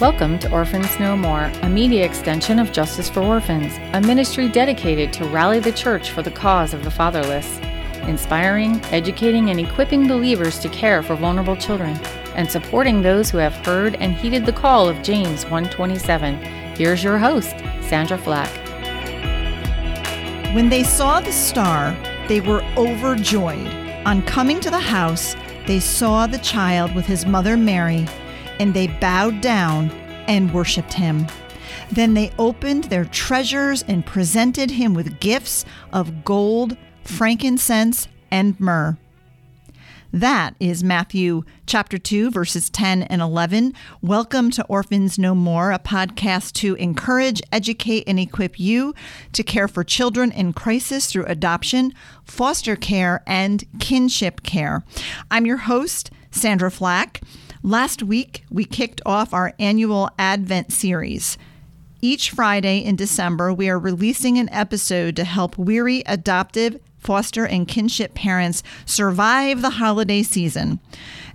Welcome to Orphans No More, a media extension of Justice for Orphans, a ministry dedicated to rally the church for the cause of the fatherless, inspiring, educating, and equipping believers to care for vulnerable children, and supporting those who have heard and heeded the call of James 127. Here's your host, Sandra Flack. When they saw the star, they were overjoyed. On coming to the house, they saw the child with his mother Mary and they bowed down and worshiped him. Then they opened their treasures and presented him with gifts of gold, frankincense, and myrrh. That is Matthew chapter 2, verses 10 and 11. Welcome to Orphans No More, a podcast to encourage, educate, and equip you to care for children in crisis through adoption, foster care, and kinship care. I'm your host, Sandra Flack. Last week, we kicked off our annual Advent series. Each Friday in December, we are releasing an episode to help weary adoptive, foster, and kinship parents survive the holiday season.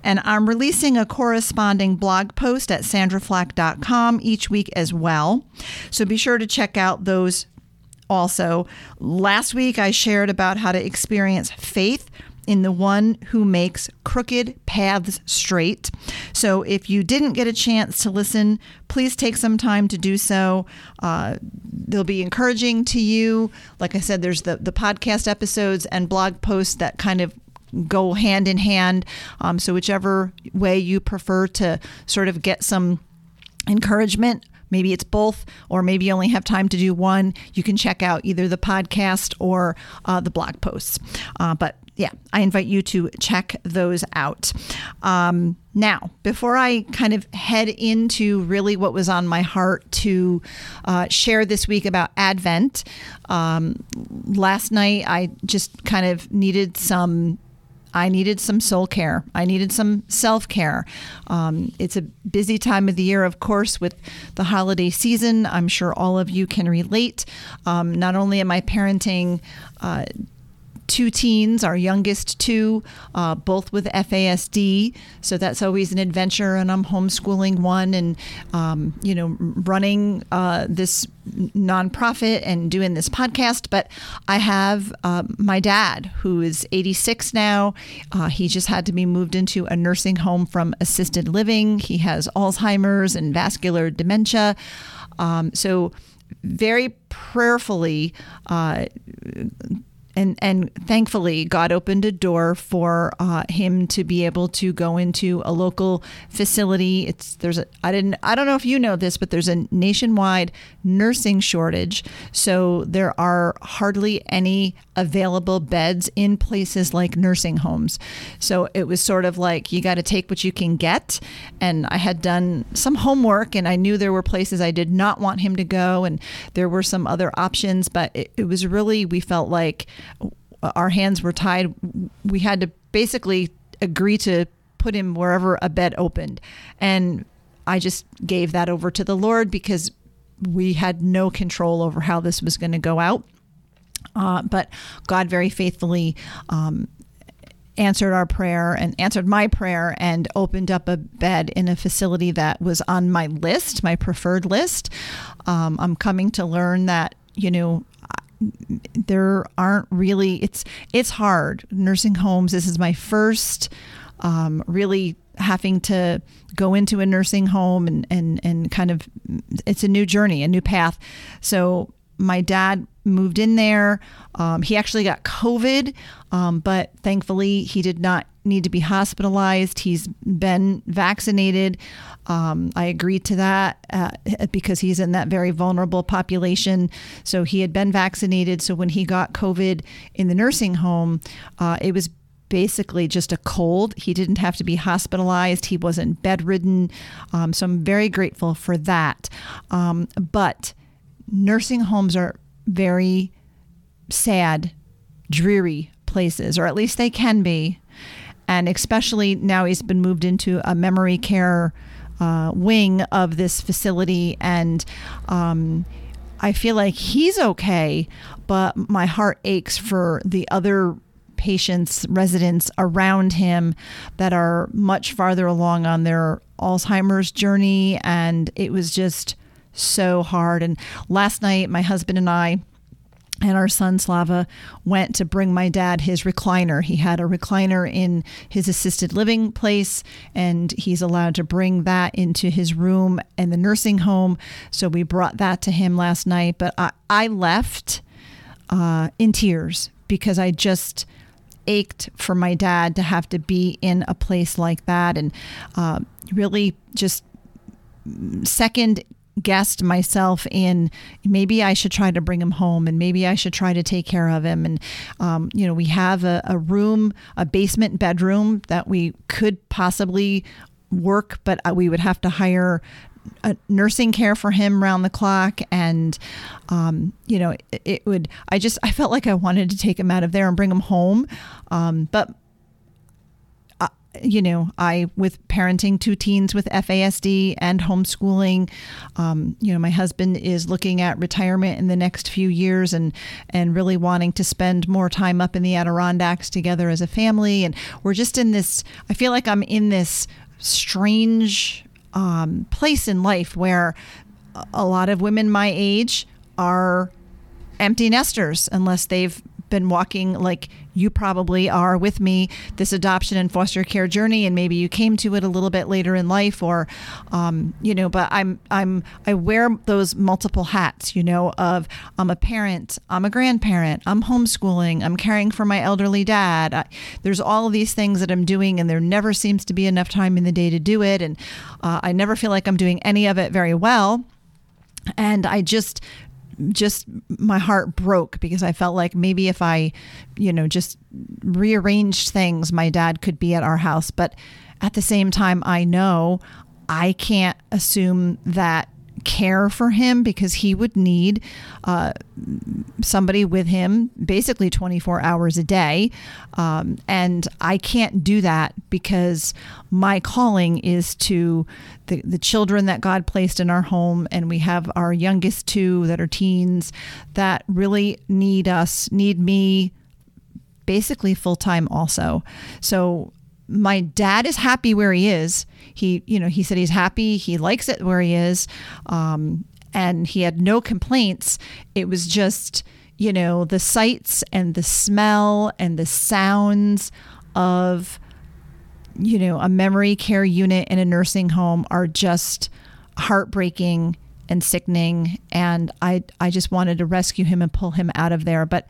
And I'm releasing a corresponding blog post at sandraflack.com each week as well. So be sure to check out those also. Last week, I shared about how to experience faith in the one who makes crooked paths straight. So if you didn't get a chance to listen, please take some time to do so. Uh, they'll be encouraging to you. Like I said, there's the, the podcast episodes and blog posts that kind of go hand in hand. Um, so whichever way you prefer to sort of get some encouragement maybe it's both, or maybe you only have time to do one, you can check out either the podcast or uh, the blog posts. Uh, but yeah, I invite you to check those out. Um, now, before I kind of head into really what was on my heart to uh, share this week about Advent, um, last night I just kind of needed some I needed some soul care. I needed some self care. Um, it's a busy time of the year, of course, with the holiday season. I'm sure all of you can relate. Um, not only am I parenting uh, two teens, our youngest two, uh, both with FASD. So that's always an adventure. And I'm homeschooling one and, um, you know, running uh, this nonprofit and doing this podcast. But I have uh, my dad, who is 86 now. Uh, he just had to be moved into a nursing home from assisted living. He has Alzheimer's and vascular dementia. Um, so, very prayerfully, uh, and and thankfully God opened a door for uh, him to be able to go into a local facility. It's there's a I didn't I don't know if you know this, but there's a nationwide nursing shortage, so there are hardly any available beds in places like nursing homes. So it was sort of like you got to take what you can get, and I had done some homework, and I knew there were places I did not want him to go, and there were some other options, but it, it was really we felt like our hands were tied. We had to basically agree to put him wherever a bed opened. And I just gave that over to the Lord because we had no control over how this was going to go out. Uh, but God very faithfully um, answered our prayer and answered my prayer and opened up a bed in a facility that was on my list, my preferred list. Um, I'm coming to learn that, you know, there aren't really it's it's hard. Nursing homes this is my first um, really having to go into a nursing home and and and kind of it's a new journey a new path. So my dad moved in there. Um, he actually got COVID, um, but thankfully he did not need to be hospitalized. He's been vaccinated. Um, I agreed to that uh, because he's in that very vulnerable population. So he had been vaccinated. So when he got COVID in the nursing home, uh, it was basically just a cold. He didn't have to be hospitalized. He wasn't bedridden. Um, so I'm very grateful for that. Um, but nursing homes are very sad, dreary places, or at least they can be. And especially now he's been moved into a memory care uh, wing of this facility. And um, I feel like he's okay, but my heart aches for the other patients, residents around him that are much farther along on their Alzheimer's journey, and it was just so hard. And last night, my husband and I and our son Slava went to bring my dad his recliner. He had a recliner in his assisted living place, and he's allowed to bring that into his room in the nursing home. So we brought that to him last night. But I, I left uh, in tears because I just ached for my dad to have to be in a place like that and uh, really just second guessed myself in maybe I should try to bring him home and maybe I should try to take care of him. And, um, you know, we have a, a room, a basement bedroom that we could possibly work, but uh, we would have to hire a nursing care for him round the clock and um, you know it, it, would i just i felt like i wanted to take him out of there and bring him home um, but you know, I with parenting two teens with FASD and homeschooling, um, you know, my husband is looking at retirement in the next few years and and really wanting to spend more time up in the Adirondacks together as a family. And we're just in this. I feel like I'm in this strange um, place in life where a lot of women my age are empty nesters unless they've been walking like you probably are with me this adoption and foster care journey and maybe you came to it a little bit later in life or um, you know but i'm i'm i wear those multiple hats you know of i'm a parent i'm a grandparent i'm homeschooling i'm caring for my elderly dad. I, there's all of these things that i'm doing and there never seems to be enough time in the day to do it and uh, i never feel like i'm doing any of it very well. And I just just my heart broke because I felt like maybe if I, you know, just rearranged things, my dad could be at our house. But at the same time, I know I can't assume that care for him because he would need uh, somebody with him basically 24 hours a day. Um, and I can't do that because my calling is to the, the children that God placed in our home. And we have our youngest two that are teens that really need us, need me basically full time also. So my dad is happy where he is. He, you know, he said he's happy. He likes it where he is. Um, and he had no complaints. It was just, you know, the sights and the smell and the sounds of, you know, a memory care unit in a nursing home are just heartbreaking and sickening. And I, I just wanted to rescue him and pull him out of there. But,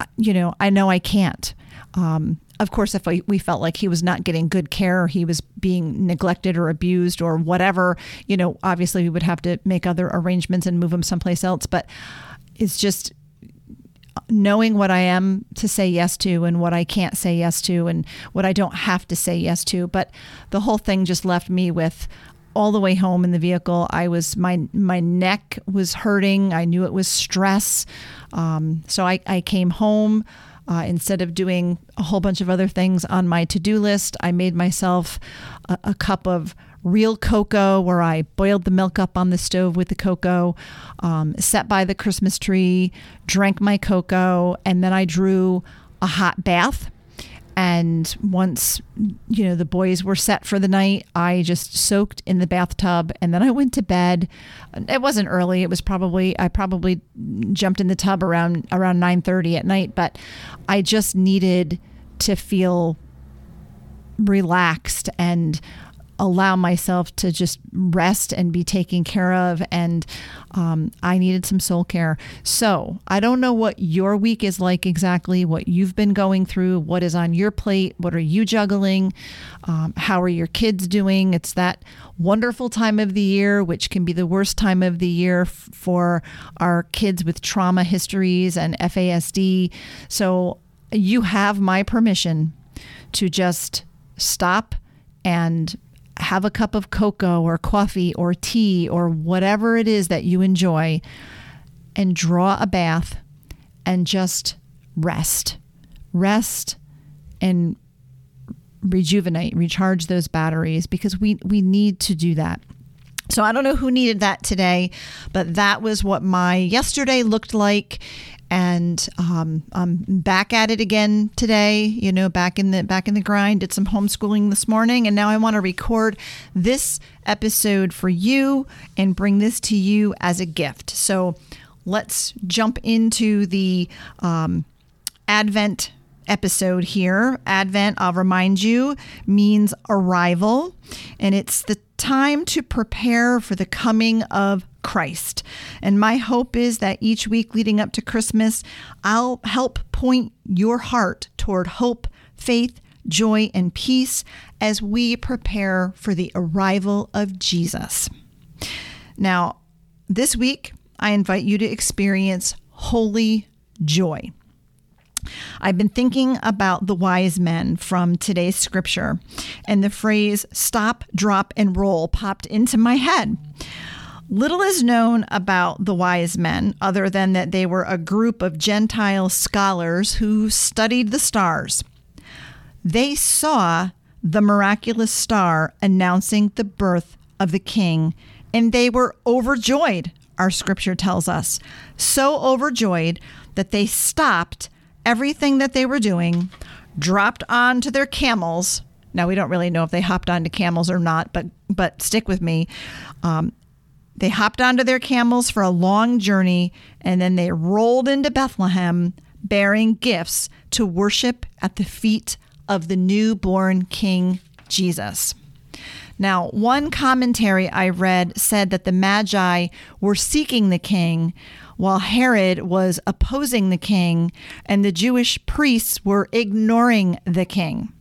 uh, you know, I know I can't. Um, of course, if we felt like he was not getting good care, or he was being neglected or abused or whatever, you know, obviously we would have to make other arrangements and move him someplace else. But it's just knowing what I am to say yes to and what I can't say yes to and what I don't have to say yes to. But the whole thing just left me with all the way home in the vehicle. I was my my neck was hurting. I knew it was stress. Um, so I, I came home. Uh, instead of doing a whole bunch of other things on my to do list, I made myself a, a, cup of real cocoa where I boiled the milk up on the stove with the cocoa, um, sat by the Christmas tree, drank my cocoa, and then I drew a hot bath and once, you know, the boys were set for the night, I just soaked in the bathtub and then I went to bed. It wasn't early. It was probably, I probably jumped in the tub around, around 930 at night, but I just needed to feel relaxed and allow myself to just rest and be taken care of. And um, I needed some soul care. So I don't know what your week is like exactly, what you've been going through, what is on your plate, what are you juggling, um, how are your kids doing? It's that wonderful time of the year, which can be the worst time of the year f- for our kids with trauma histories and FASD. So you have my permission to just stop and have a cup of cocoa or coffee or tea or whatever it is that you enjoy and draw a bath and just rest. Rest and rejuvenate, recharge those batteries because we, we need to do that. So I don't know who needed that today, but that was what my yesterday looked like. And um, I'm back at it again today. You know, back in the back in the grind. Did some homeschooling this morning, and now I want to record this episode for you and bring this to you as a gift. So let's jump into the um, Advent episode here. Advent, I'll remind you, means arrival, and it's the time to prepare for the coming of Christ. And my hope is that each week leading up to Christmas, I'll help point your heart toward hope, faith, joy, and peace as we prepare for the arrival of Jesus. Now, this week, I invite you to experience holy joy. I've been thinking about the wise men from today's scripture, and the phrase stop, drop, and roll popped into my head. Little is known about the wise men other than that they were a group of Gentile scholars who studied the stars. They saw the miraculous star announcing the birth of the king, and they were overjoyed, our scripture tells us. So overjoyed that they stopped everything that they were doing, dropped onto their camels. Now we don't really know if they hopped onto camels or not, but but stick with me. Um, they hopped onto their camels for a long journey, and then they rolled into Bethlehem bearing gifts to worship at the feet of the newborn King Jesus. Now, one commentary I read said that the Magi were seeking the king while Herod was opposing the king and the Jewish priests were ignoring the king.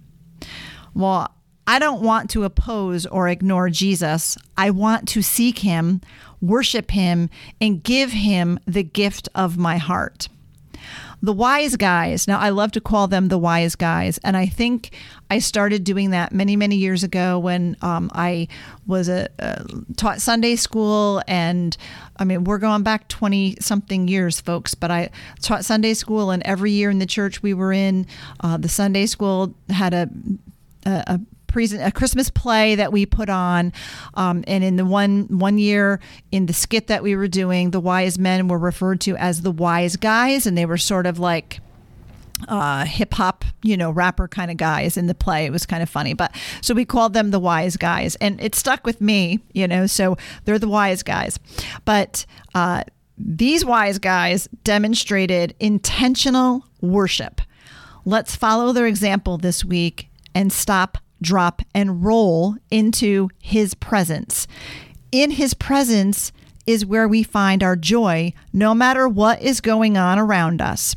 Well, I don't want to oppose or ignore Jesus. I want to seek him, worship him, and give him the gift of my heart the wise guys. Now, I love to call them the wise guys. And I think I started doing that many, many years ago when um, I was a, taught Sunday school. And I mean, we're going back 20 something years, folks, but I taught Sunday school. And every year in the church we were in, uh, the Sunday school had a, a present a Christmas play that we put on, um, and in the one one year in the skit that we were doing, the wise men were referred to as the wise guys, and they were sort of like uh, hip hop, you know, rapper kind of guys in the play. It was kind of funny, but so we called them the wise guys, and it stuck with me, you know. So they're the wise guys, but uh, these wise guys demonstrated intentional worship. Let's follow their example this week and stop drop, and roll into His presence. In His presence is where we find our joy, no matter what is going on around us.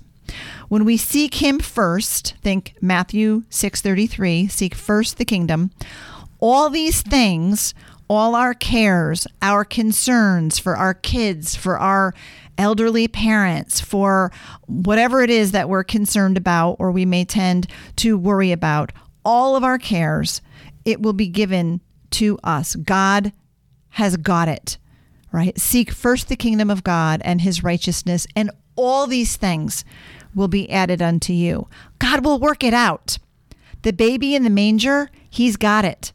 When we seek him first, think Matthew 6:33, seek first the kingdom. All these things, all our cares, our concerns for our kids, for our elderly parents, for whatever it is that we're concerned about or we may tend to worry about, all of our cares, it will be given to us. God has got it, right? Seek first the kingdom of God and his righteousness, and all these things will be added unto you. God will work it out. The baby in the manger, he's got it.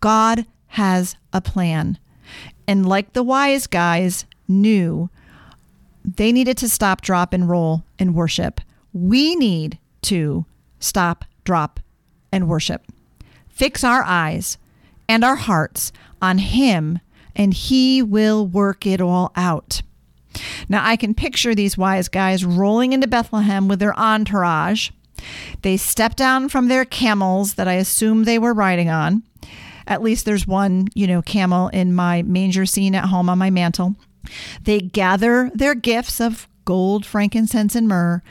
God has a plan. And like the wise guys knew, they needed to stop, drop, and roll and worship. We need to stop, drop, and worship. Fix our eyes and our hearts on Him, and He will work it all out. Now, I can picture these wise guys rolling into Bethlehem with their entourage. They step down from their camels that I assume they were riding on. At least there's one, you know, camel in my manger scene at home on my mantle. They gather their gifts of gold, frankincense, and myrrh,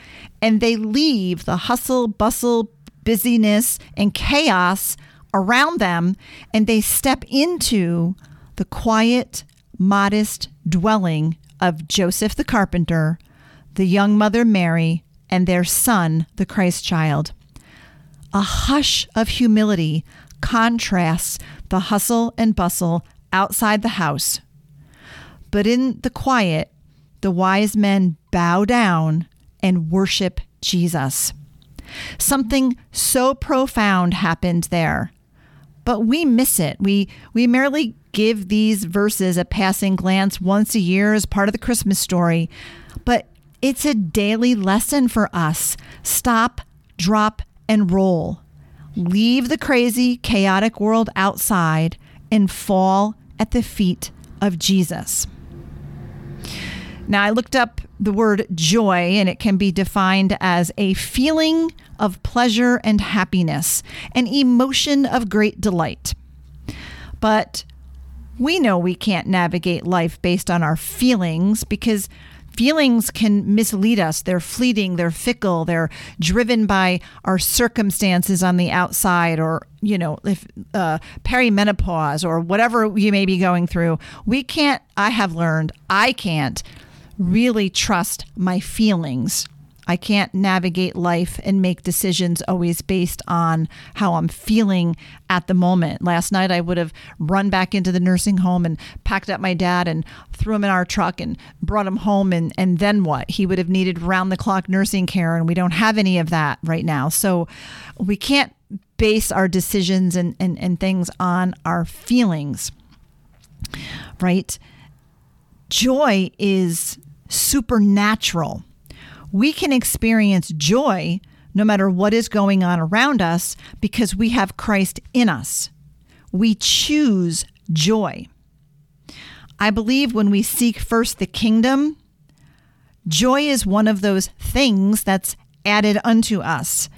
and they leave the hustle, bustle, busyness and chaos around them, and they step into the quiet, modest dwelling of Joseph the carpenter, the young mother Mary, and their son, the Christ child. A hush of humility contrasts the hustle and bustle outside the house. But in the quiet, the wise men bow down and worship Jesus. Something so profound happened there. but we miss it. We we merely give these verses a passing glance once a year as part of the Christmas story, but it's a daily lesson for us. Stop, drop, and roll. Leave the crazy, chaotic world outside and fall at the feet of Jesus. Now, I looked up the word joy, and it can be defined as a feeling of pleasure and happiness, an emotion of great delight. But we know we can't navigate life based on our feelings because feelings can mislead us. They're fleeting, they're fickle, they're driven by our circumstances on the outside or, you know, if uh, perimenopause or whatever you may be going through. We can't, I have learned, I can't really trust my feelings. I can't navigate life and make decisions always based on how I'm feeling at the moment. Last night, I would have run back into the nursing home and packed up my dad and threw him in our truck and brought him home. And, and then what? He would have needed round the clock nursing care, and we don't have any of that right now. So we can't base our decisions and, and, and things on our feelings, right? Joy is supernatural. We can experience joy no matter what is going on around us because we have Christ in us. We choose joy. I believe when we seek first the kingdom, joy is one of those things that's added unto us.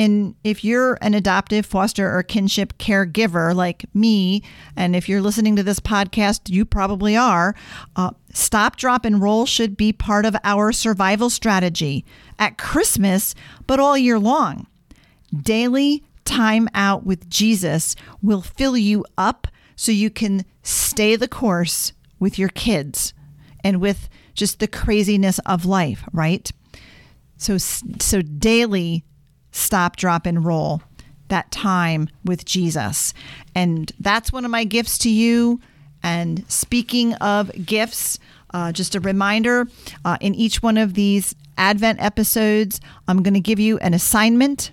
And if you're an adoptive, foster, or kinship caregiver like me, and if you're listening to this podcast, you probably are, uh, stop, drop, and roll should be part of our survival strategy at Christmas, but all year long. Daily time out with Jesus will fill you up so you can stay the course with your kids and with just the craziness of life, right? So so daily stop, drop, and roll that time with Jesus. And that's one of my gifts to you. And speaking of gifts, uh, just a reminder uh, in each one of these Advent episodes, I'm going to give you an assignment.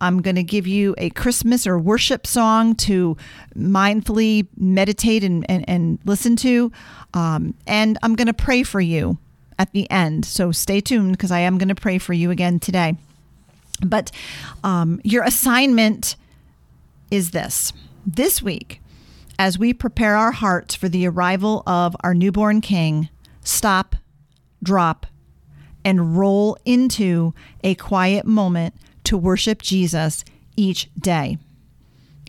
I'm going to give you a Christmas or worship song to mindfully meditate and, and, and listen to. Um, and I'm going to pray for you at the end. So stay tuned because I am going to pray for you again today. But um, your assignment is this this week, as we prepare our hearts for the arrival of our newborn king, stop, drop, and roll into a quiet moment to worship Jesus each day.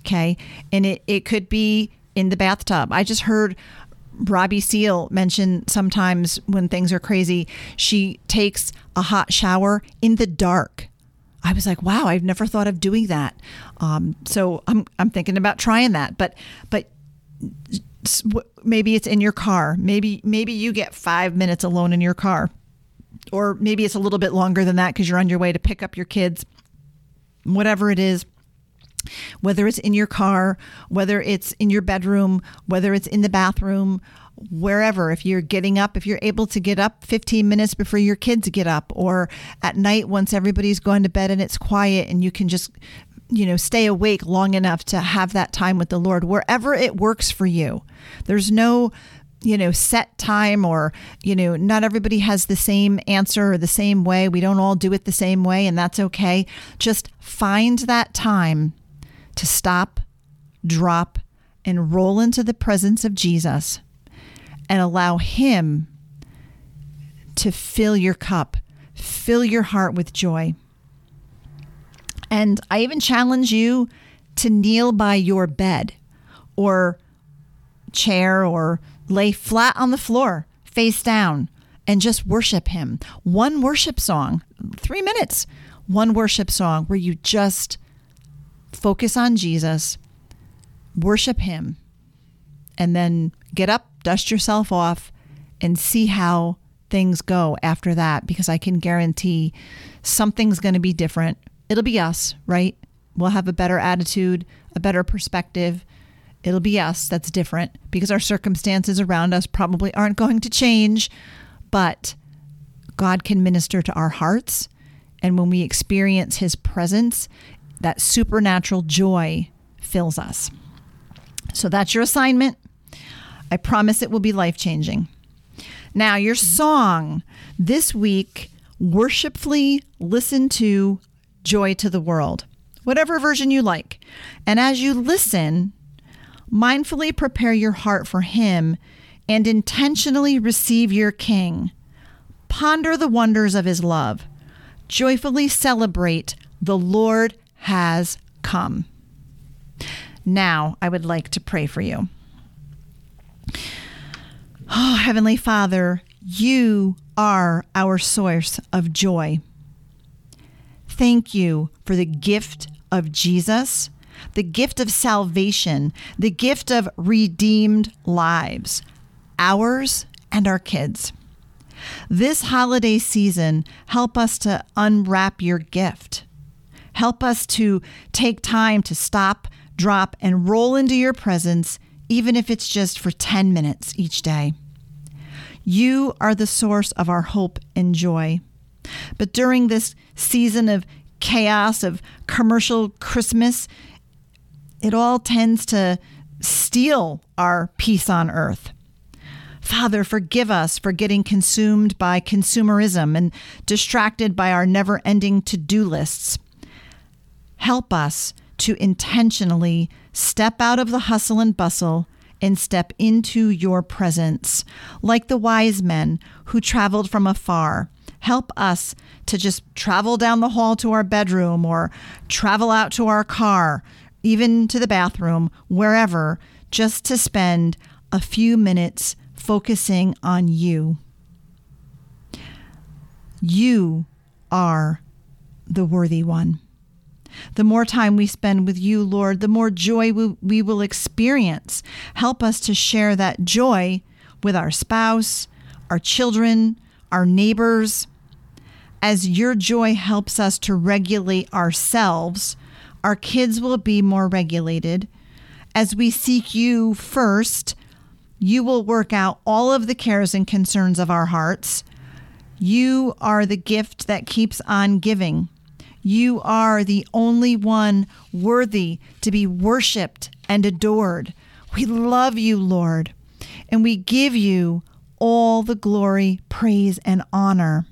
Okay. And it, it could be in the bathtub. I just heard Robbie Seal mention sometimes when things are crazy, she takes a hot shower in the dark I was like, wow, I've never thought of doing that. Um, so I'm I'm thinking about trying that. But but maybe it's in your car. Maybe maybe you get five minutes alone in your car, or maybe it's a little bit longer than that because you're on your way to pick up your kids. Whatever it is, whether it's in your car, whether it's in your bedroom, whether it's in the bathroom, wherever, if you're getting up, if you're able to get up 15 minutes before your kids get up, or at night once everybody's gone to bed and it's quiet and you can just, you know, stay awake long enough to have that time with the Lord, wherever it works for you. There's no, you know, set time or, you know, not everybody has the same answer or the same way. We don't all do it the same way, and that's okay. Just find that time to stop, drop, and roll into the presence of Jesus and allow Him to fill your cup, fill your heart with joy. And I even challenge you to kneel by your bed or chair or lay flat on the floor, face down, and just worship Him. One worship song, three minutes, one worship song where you just focus on Jesus, worship Him, and then get up, dust yourself off, and see how things go after that because I can guarantee something's going to be different. It'll be us, right? We'll have a better attitude, a better perspective. It'll be us that's different because our circumstances around us probably aren't going to change, but God can minister to our hearts. And when we experience His presence, that supernatural joy fills us. So that's your assignment. I promise it will be life changing. Now, your song this week, worshipfully listen to Joy to the World, whatever version you like. And as you listen, mindfully prepare your heart for Him and intentionally receive your King. Ponder the wonders of His love. Joyfully celebrate the Lord has come. Now, I would like to pray for you. Oh, Heavenly Father, you are our source of joy. Thank you for the gift of Jesus, the gift of salvation, the gift of redeemed lives, ours and our kids. This holiday season, help us to unwrap your gift. Help us to take time to stop, drop, and roll into your presence, even if it's just for 10 minutes each day. You are the source of our hope and joy. But during this season of chaos, of commercial Christmas, it all tends to steal our peace on earth. Father, forgive us for getting consumed by consumerism and distracted by our never ending to do lists. Help us to intentionally step out of the hustle and bustle and step into your presence. Like the wise men who traveled from afar, help us to just travel down the hall to our bedroom or travel out to our car, even to the bathroom, wherever, just to spend a few minutes focusing on you. You are the worthy one. The more time we spend with you, Lord, the more joy we, we will experience. Help us to share that joy with our spouse, our children, our neighbors. As your joy helps us to regulate ourselves, our kids will be more regulated. As we seek you first, you will work out all of the cares and concerns of our hearts. You are the gift that keeps on giving. You are the only one worthy to be worshiped and adored. We love you, Lord, and we give you all the glory, praise, and honor.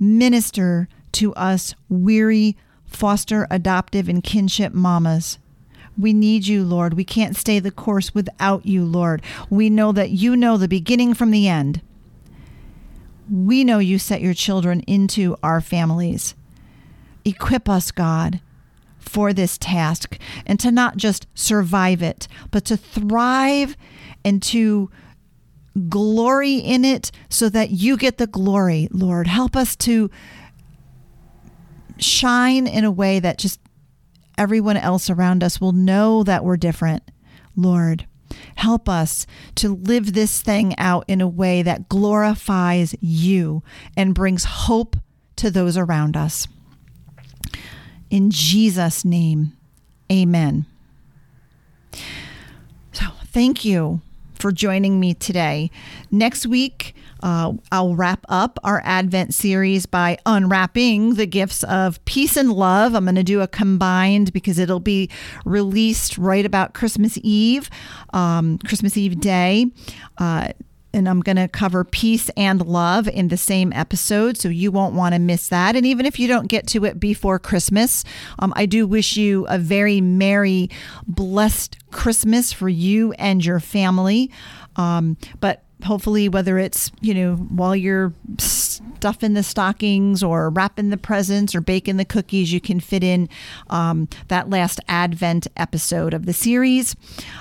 Minister to us, weary foster, adoptive, and kinship mamas. We need you, Lord. We can't stay the course without you, Lord. We know that you know the beginning from the end. We know you set your children into our families. Equip us, God, for this task and to not just survive it, but to thrive and to glory in it so that you get the glory, Lord. Help us to shine in a way that just everyone else around us will know that we're different. Lord, help us to live this thing out in a way that glorifies you and brings hope to those around us. In Jesus' name, amen. So, thank you for joining me today. Next week, uh, I'll wrap up our Advent series by unwrapping the gifts of peace and love. I'm going to do a combined because it'll be released right about Christmas Eve, um, Christmas Eve day. Uh, and I'm going to cover peace and love in the same episode, so you won't want to miss that. And even if you don't get to it before Christmas, um, I do wish you a very merry, blessed Christmas for you and your family. Um, but hopefully whether it's you know while you're stuffing the stockings or wrapping the presents or baking the cookies you can fit in um, that last advent episode of the series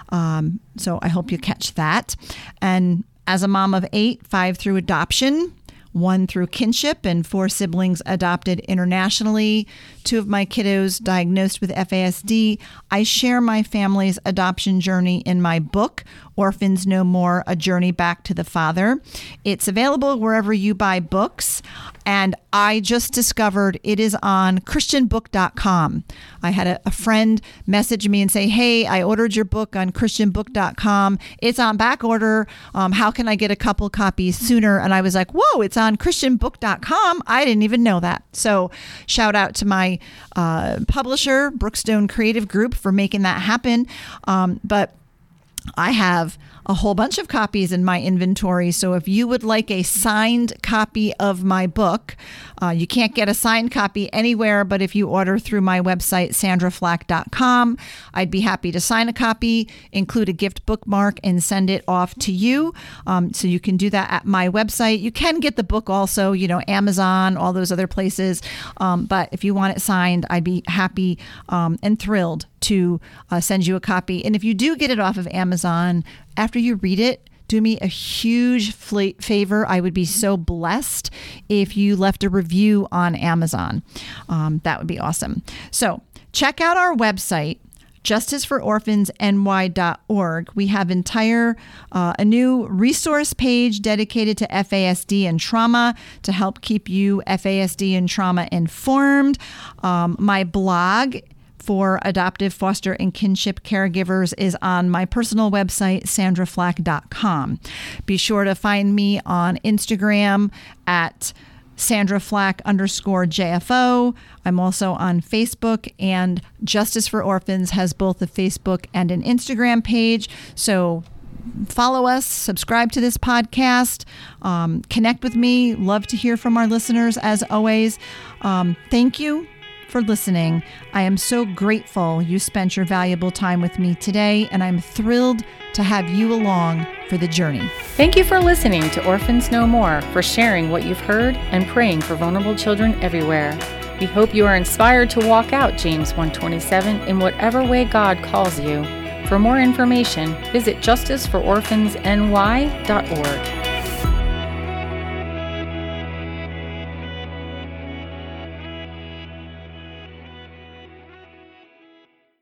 um, so i hope you catch that and as a mom of eight five through adoption one through kinship and four siblings adopted internationally, two of my kiddos diagnosed with FASD. I share my family's adoption journey in my book, Orphans No More A Journey Back to the Father. It's available wherever you buy books. And I just discovered it is on christianbook.com. I had a, a, friend message me and say, Hey, I ordered your book on christianbook.com. It's on back order. Um, how can I get a couple copies sooner? And I was like, Whoa, it's on christianbook.com. I didn't even know that. So, shout out to my uh, publisher, Brookstone Creative Group, for making that happen. Um, but I have a whole bunch of copies in my inventory. So if you would like a signed copy of my book, uh, you can't get a signed copy anywhere, but if you order through my website, sandraflack.com, I'd be happy to sign a copy, include a gift bookmark, and send it off to you. Um, so you can do that at my website. You can get the book also, you know, Amazon, all those other places. Um, but if you want it signed, I'd be happy um, and thrilled to uh, send you a copy. And if you do get it off of Amazon, after you read it, do me a huge favor. I would be so blessed if you left a review on Amazon. Um, that would be awesome. So check out our website justicefororphansny.org. We have entire uh, a new resource page dedicated to FASD and trauma to help keep you FASD and trauma informed. Um, my blog for adoptive, foster, and kinship caregivers is on my personal website, sandraflack.com. Be sure to find me on Instagram at Sandra Flack underscore JFO. I'm also on Facebook, and Justice for Orphans has both a Facebook and an Instagram page. So follow us, subscribe to this podcast, um, connect with me. Love to hear from our listeners as always. Um, thank you for listening. I am so grateful you spent your valuable time with me today, and I'm thrilled to have you along for the journey. Thank you for listening to Orphans No More, for sharing what you've heard, and praying for vulnerable children everywhere. We hope you are inspired to walk out James 127 in whatever way God calls you. For more information, visit justicefororphansny.org.